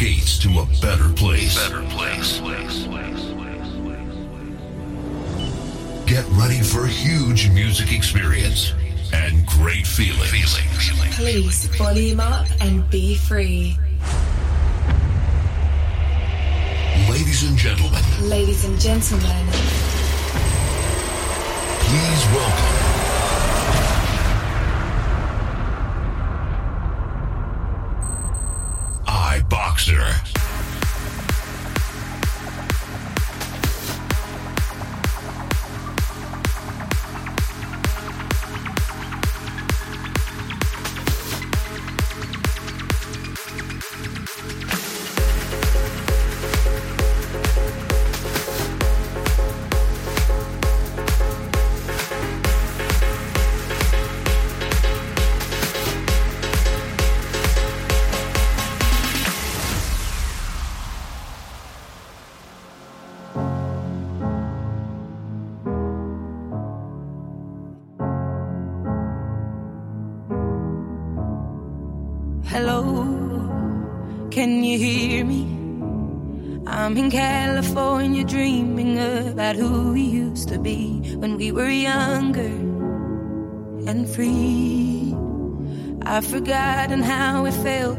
music which opens gates to a better place. Better place. Get ready for a huge music experience and great feeling. feeling. Please volume up and be free. Ladies and gentlemen, Ladies and gentlemen, please welcome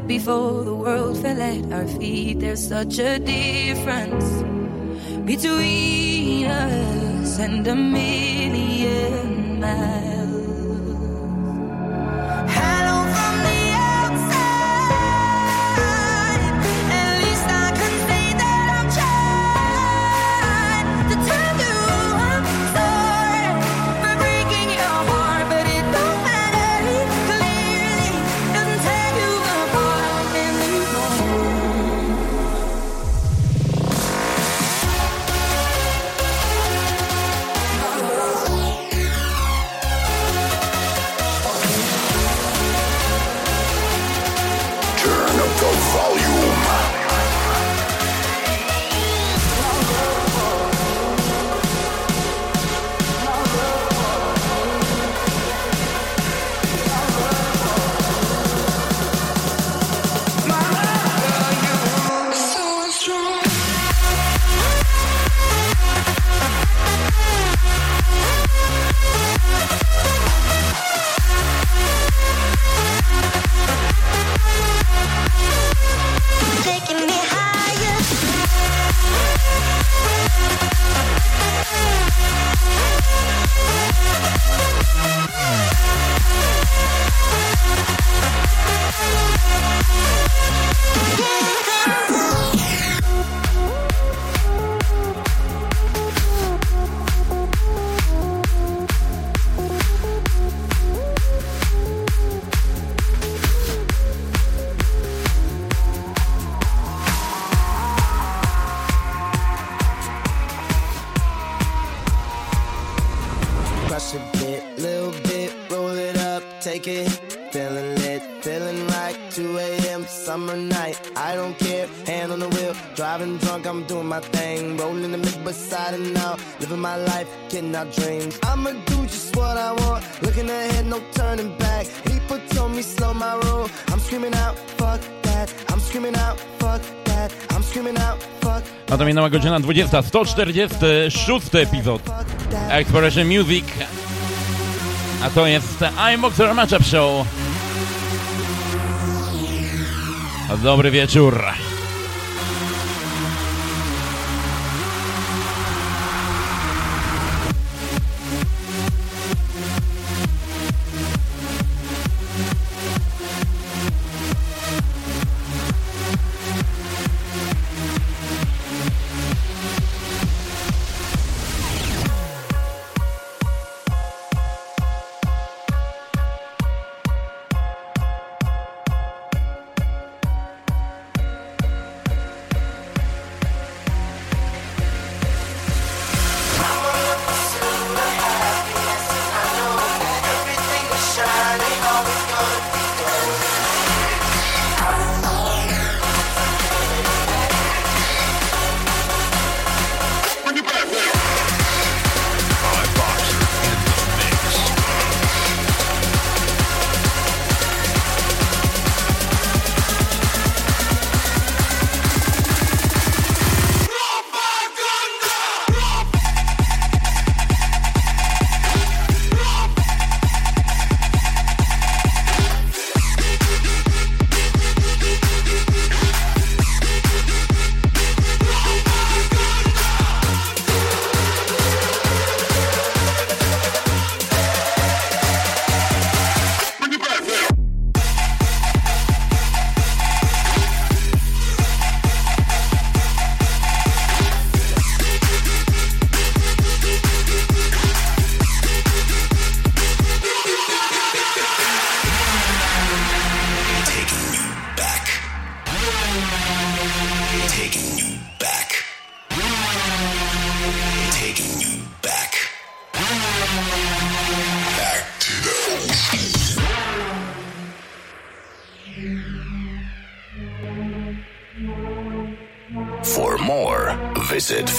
before the world fell at our feet. There's such a difference between us and a million miles. I don't care, hand on the wheel, driving drunk. I'm doing my thing, rolling the mid beside and out, living my life, getting out dreams. I'ma do just what I want, looking ahead, no turning back. People told me slow my roll. I'm screaming out, fuck that. I'm screaming out, fuck that. I'm screaming out, fuck. A to minęła godzina 20, 146 epizod Exploration Music. A to jest iBoxer Matchup Show. Dobry wieczór.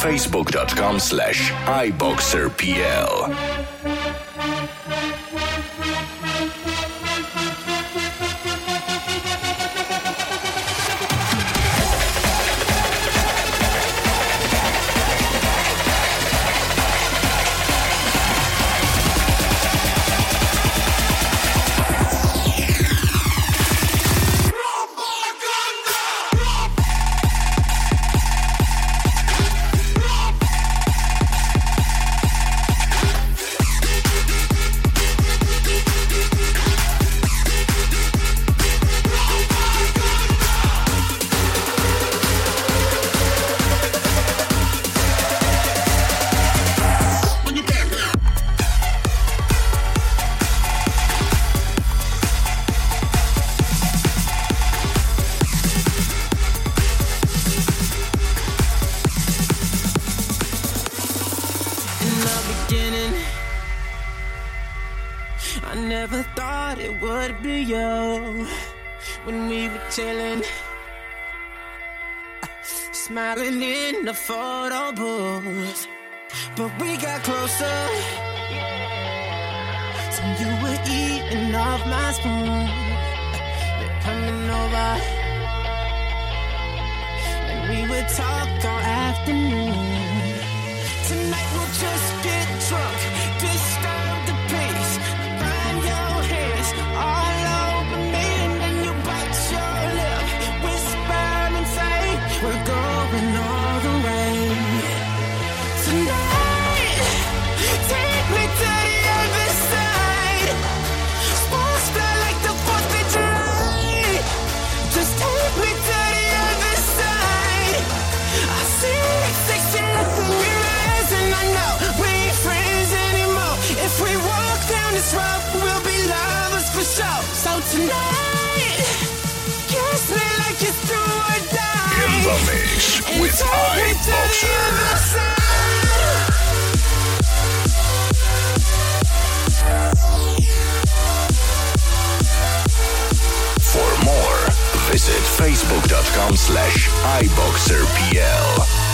facebook.com slash iboxerpl. the photo booth, but we got closer. So you were eating off my spoon. You're coming over, and we would talk all afternoon. Tonight we'll just get drunk. this we'll be lovers for sure. So tonight, kiss me like you or die. In the mix with I Boxer. For more, visit facebook.com slash iboxerpl.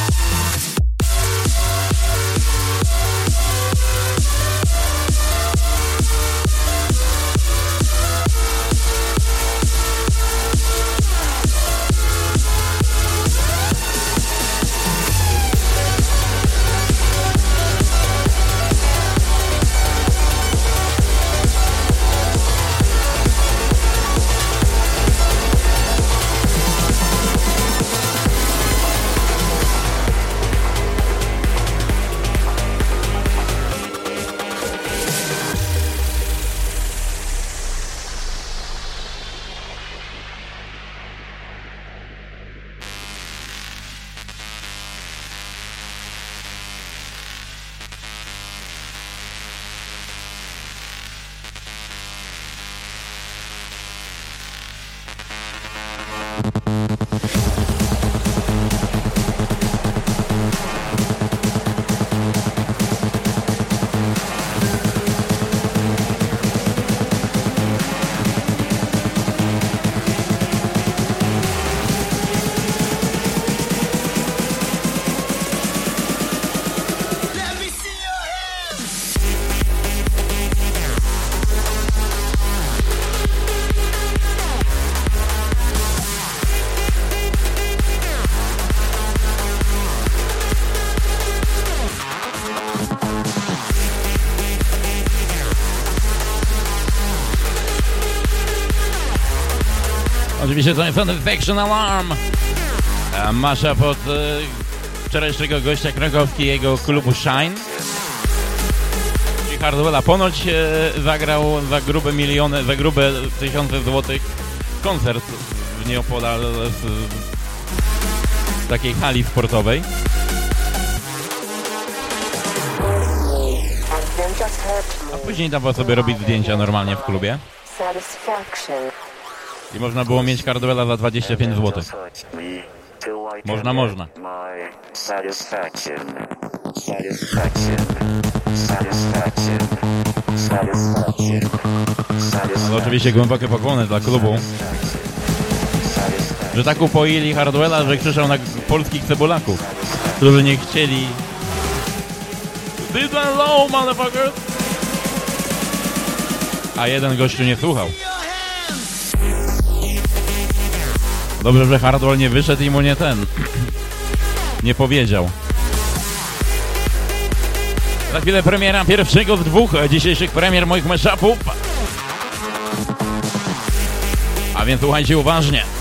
się to Infection Alarm. Masza pod e, wczorajszego gościa Krogowki jego klubu Shine. Czyli Hardwella ponoć e, zagrał za grube miliony, za grube tysiące złotych koncert w Nieopodal w takiej hali sportowej. A później dawał sobie robić zdjęcia normalnie w klubie. Satisfaction. I można było mieć Cardwella za 25 zł. Można, można. Ale oczywiście głębokie pokłony dla klubu. Że tak upoili Hardwella, że krzyczał na polskich cebulaków, którzy nie chcieli... This low, motherfucker! A jeden gościu nie słuchał. Dobrze, że Hardwell nie wyszedł i mu nie ten. nie powiedział. Za chwilę premiera pierwszego z dwóch dzisiejszych premier moich meszapów. A więc słuchajcie uważnie.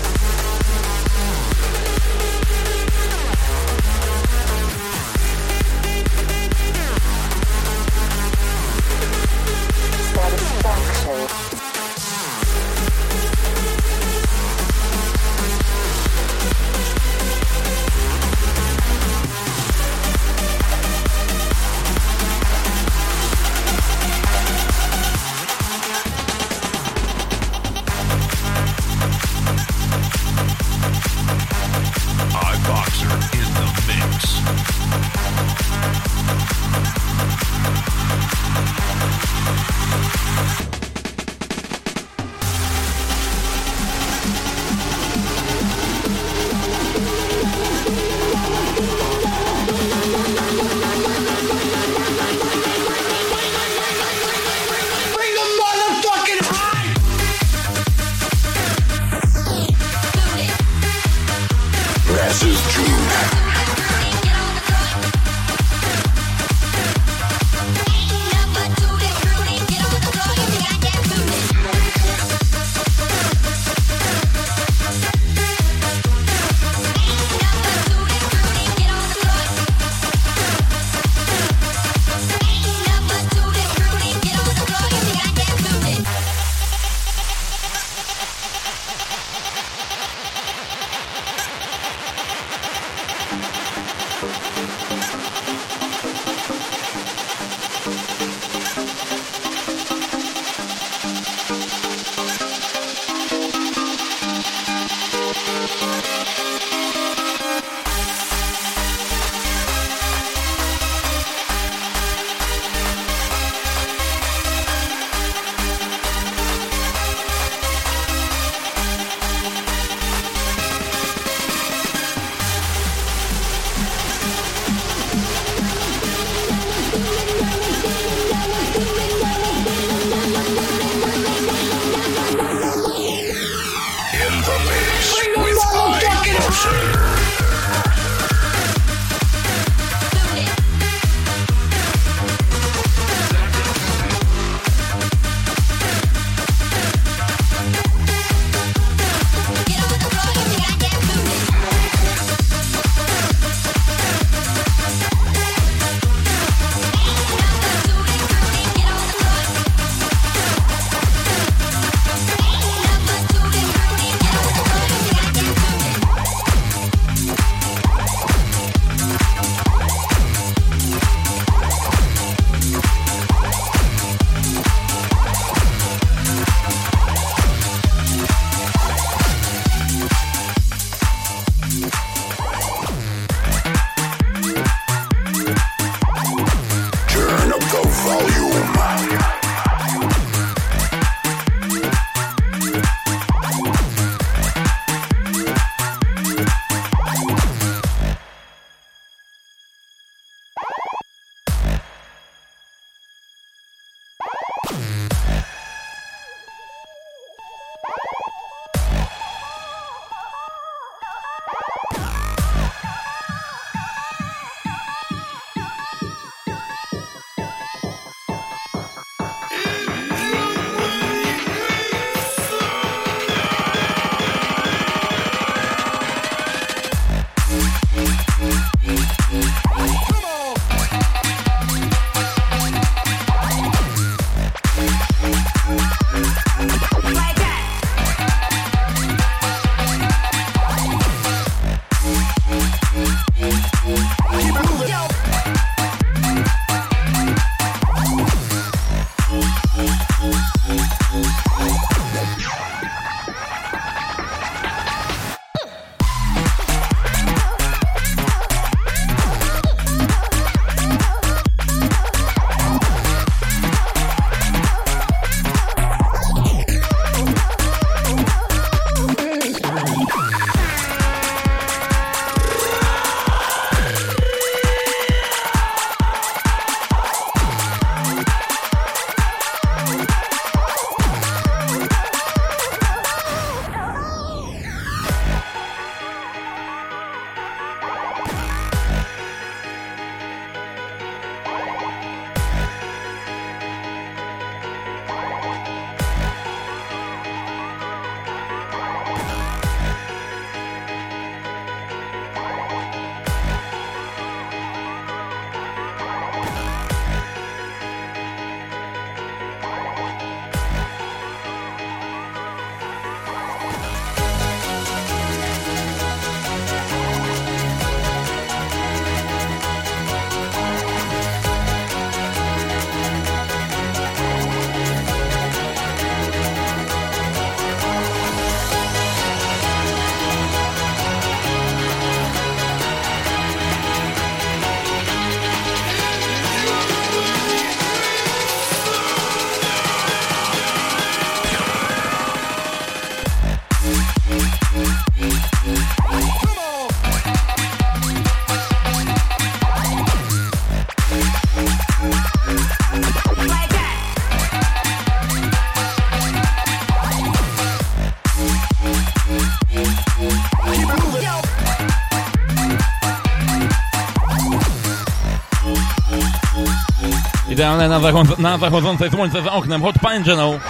Zachod na zachodzące słońce za oknem. Hot Pine General.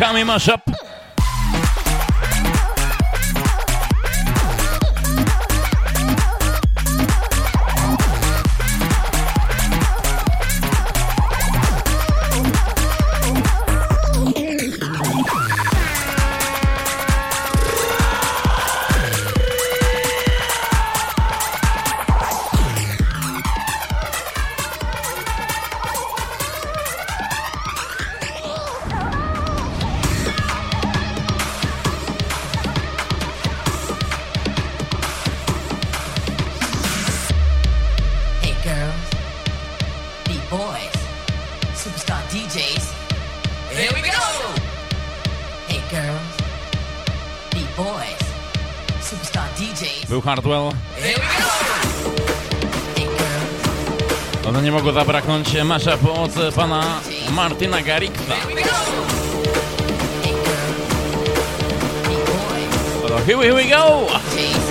Kami Mashup. Hardwell. One nie mogło zabraknąć mashup od pana Martina Garrixa. Here we, here we go!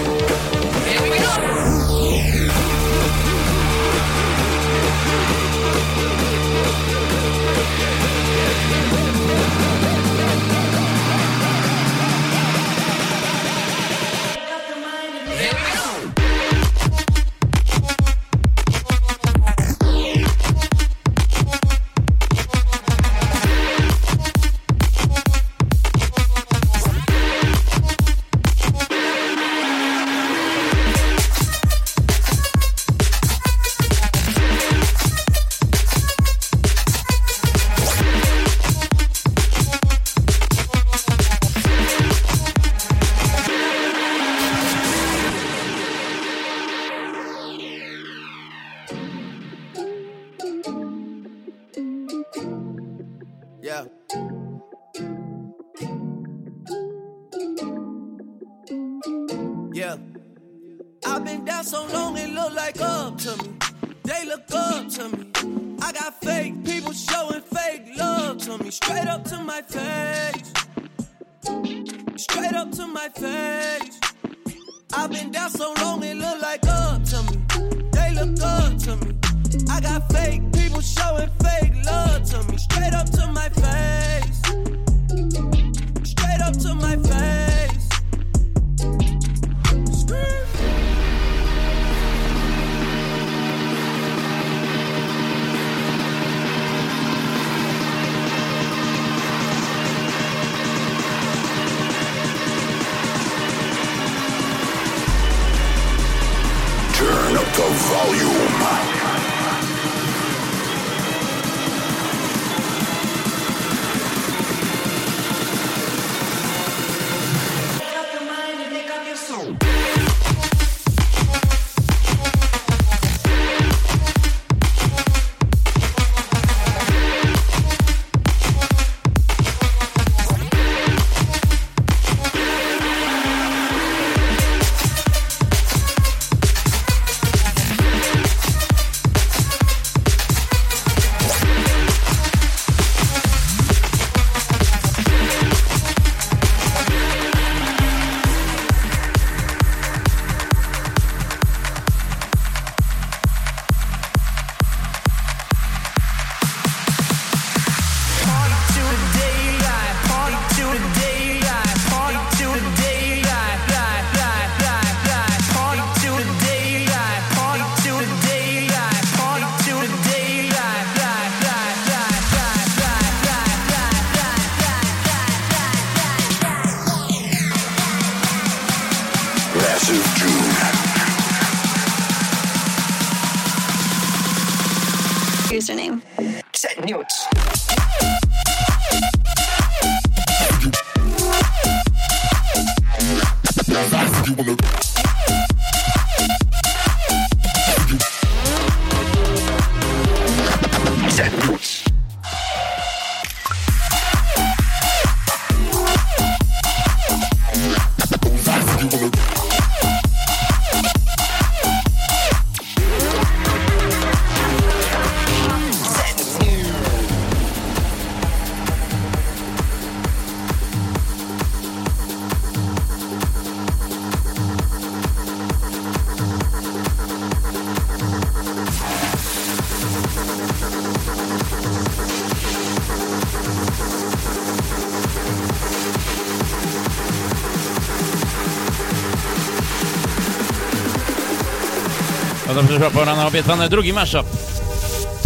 Dobrze, że pora na obiecany drugi mashup.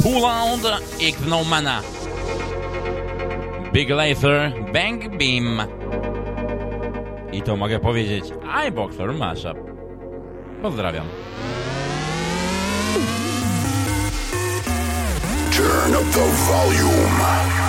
Too Loud X No Mana. Big Laser Bang Beam. I to mogę powiedzieć iBoxer Mashup. Pozdrawiam. Turn up the volume.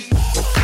free.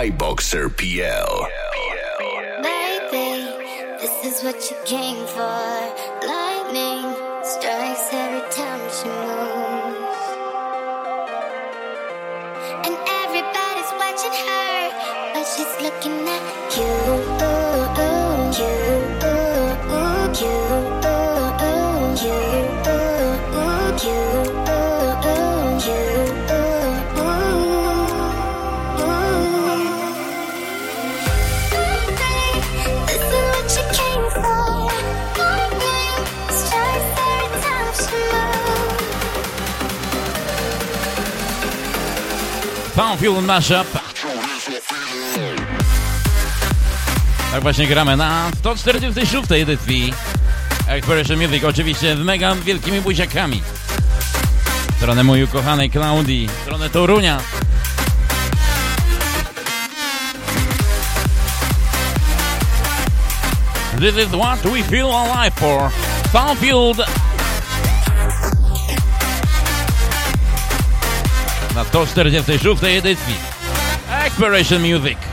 iBoxerPL. Baby, this is what you came for. Lightning strikes every time she moves. And everybody's watching her, but she's looking Funfuel Mashup. Tak właśnie gramy na 146 edycji Exploration Music, oczywiście z mega wielkimi buziakami. W stronę mojej ukochanej Klaudii, w stronę Torunia. This is what we feel alive for. Funfield na 146 edycji Exploration Music.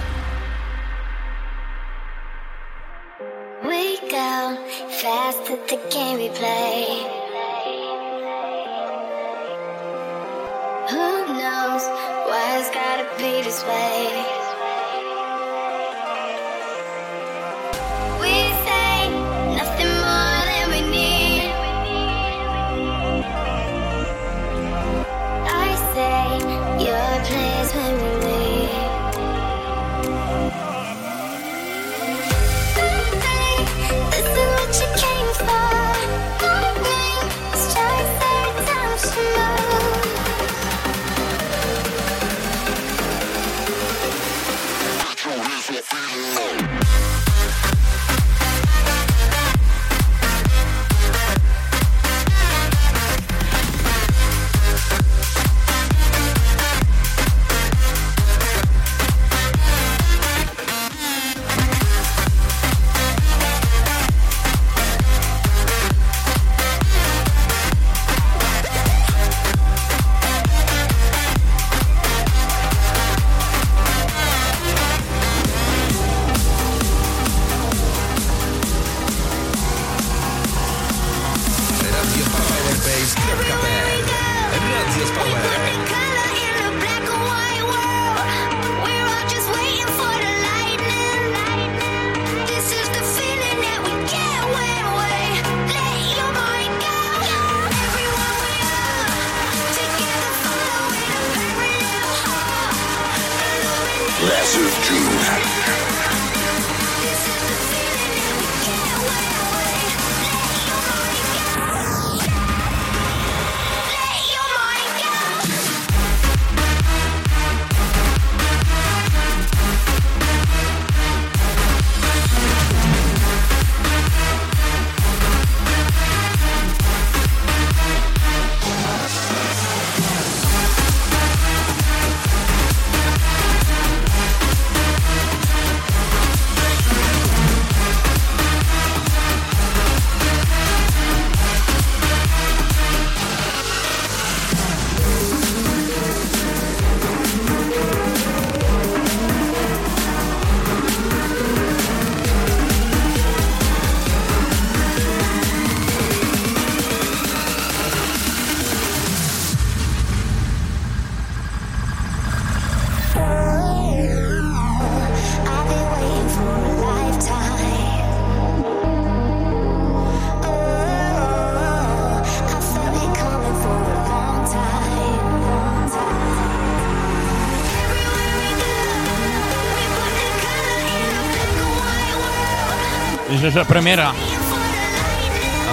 Dzisiejsza premiera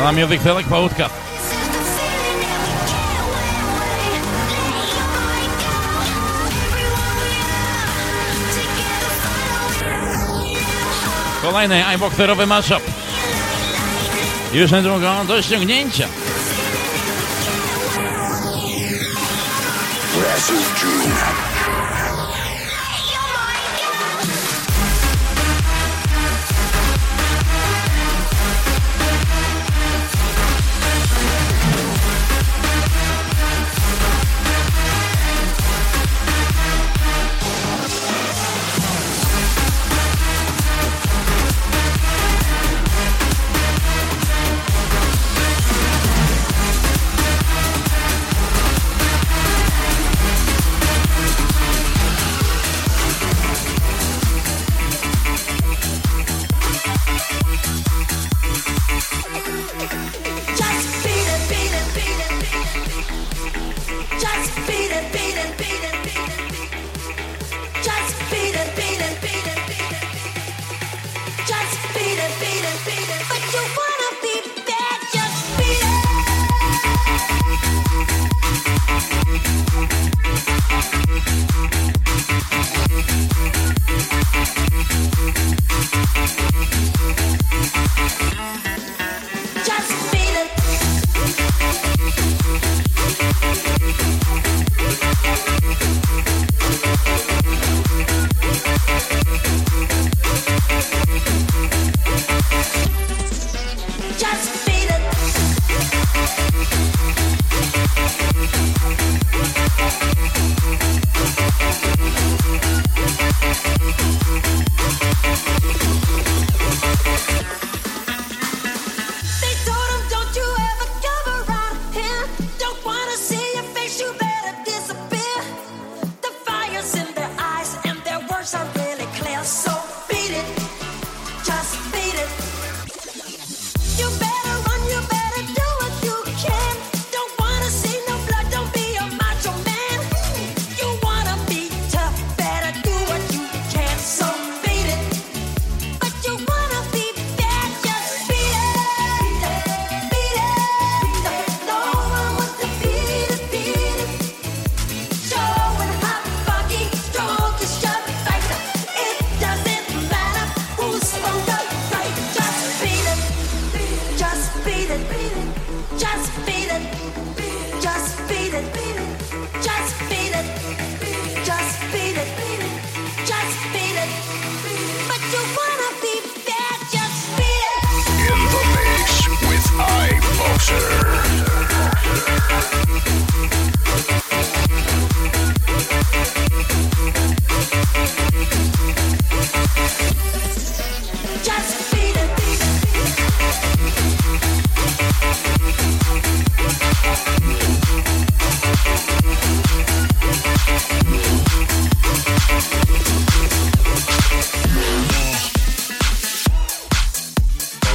na miowych chwilek połudka. Kolejny iBoxerowy mashup. Już niedługo do ściągnięcia.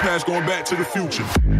past going back to the future.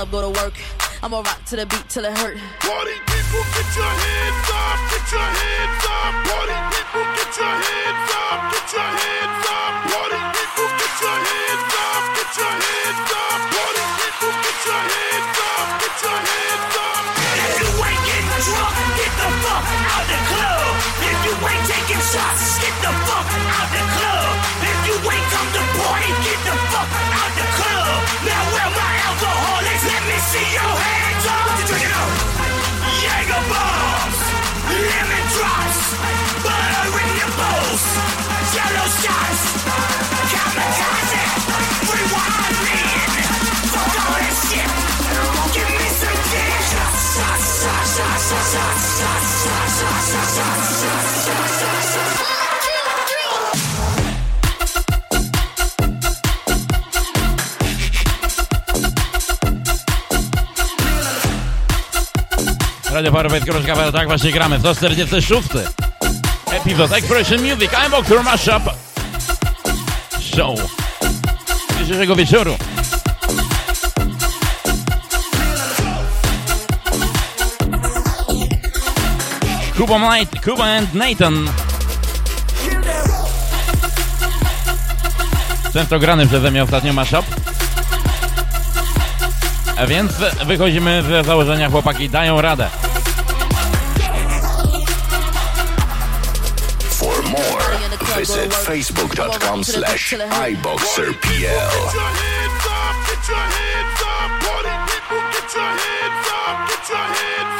Aggressive June. to go to work. I'm gonna rock to the beat till it hurt. Party people, get your hands up, get your hands up. Party people, get your hands up, get your hands up. Party people, get your hands up, get your hands up. Party people, get your hands up, get your hands up. If you ain't getting drunk, get the fuck out the club. If you ain't taking shots, get the fuck out the club. If you ain't come to party, get the fuck out the club. Alcoholics? Let me see your hands. Jaeger bombs, lemon drops, butter in your bowls, yellow shots, kamikaze, rewind me fuck all that shit. Give me some dick. Shots, shots, shots, shots, shots, shots, shots, shots, shots, shots, shots. Radio Parobet.pl, tak właśnie gramy w 146. Epizod Expression Music, I'm Octor Mashup Show dzisiejszego wieczoru. Kuba, Night, Kuba and Nathan. Często grany przeze mnie ostatnio mashup. Więc wychodzimy z założenia, chłopaki dają radę. For more, visit facebook.com slash iboxerpl. Get your hands up,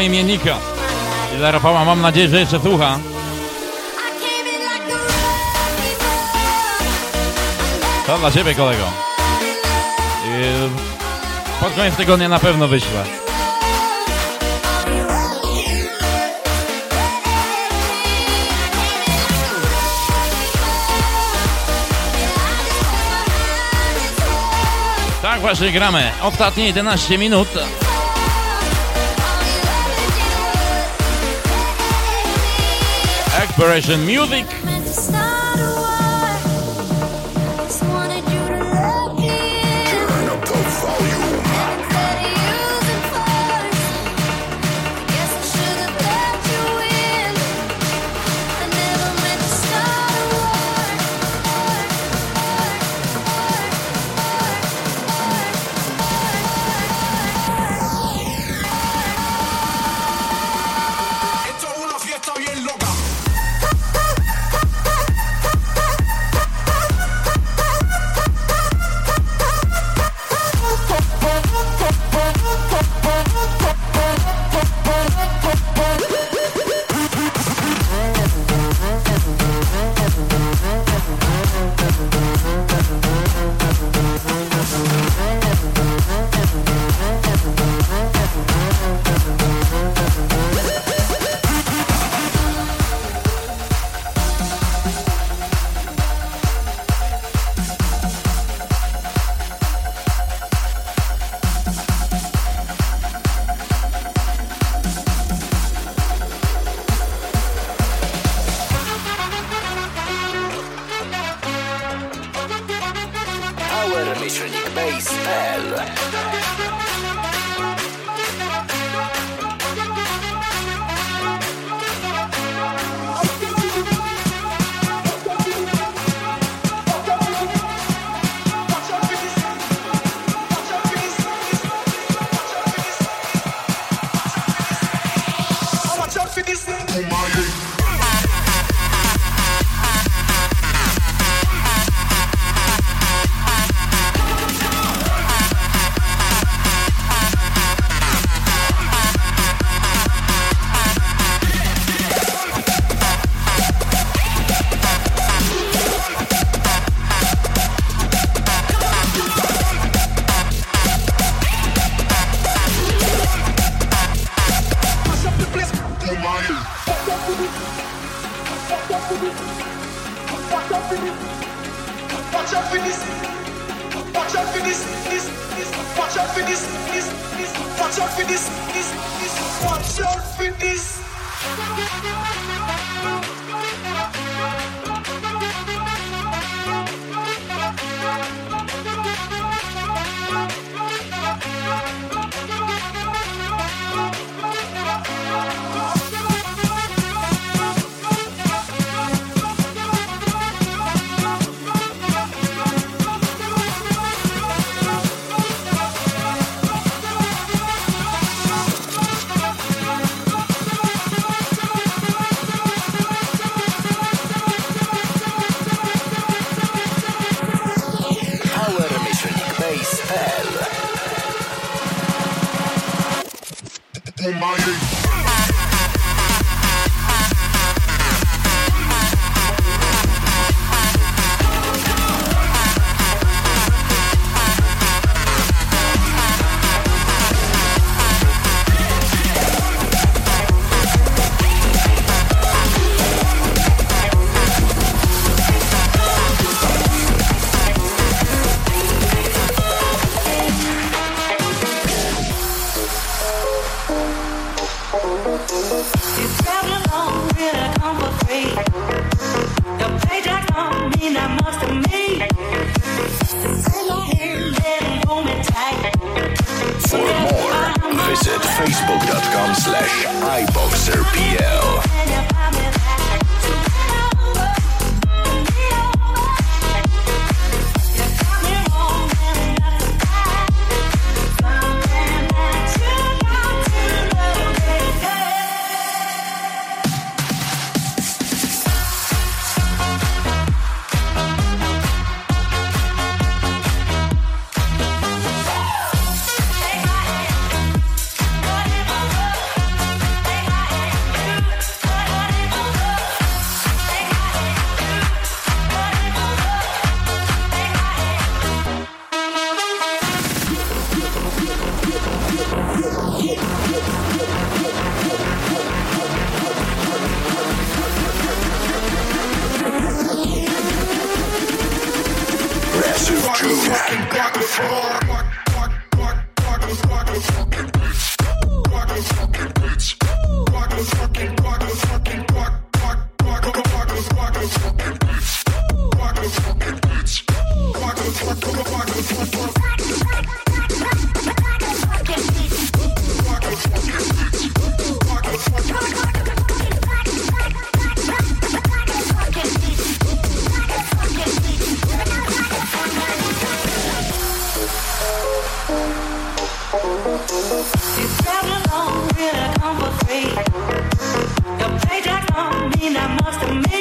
mojego imiennika. I dla Rafała mam nadzieję, że jeszcze słucha. To dla ciebie, kolego. I pod koniec tygodnia na pewno wyślę. Tak właśnie gramy. Ostatnie 11 minut. Black music. Your don't mean that much to me.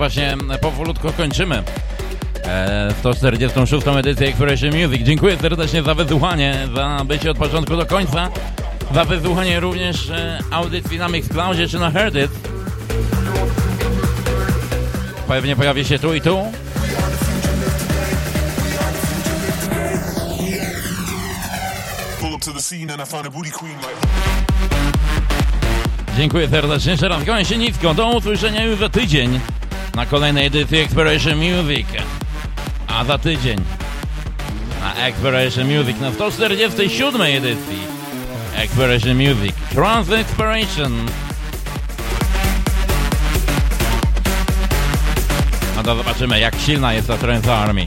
właśnie powolutku kończymy e, w to 46. edycję Exploration Music. Dziękuję serdecznie za wysłuchanie, za bycie od początku do końca, za wysłuchanie również e, audycji na Mixcloudzie czy na Herdit. Pewnie pojawi się tu i tu. Dziękuję serdecznie, jeszcze raz się nisko. Do usłyszenia już za tydzień na kolejnej edycji Exploration Music. A za tydzień na Exploration Music na 147 edycji Exploration Music Trans Exploration. No to zobaczymy, jak silna jest ta Trans Army.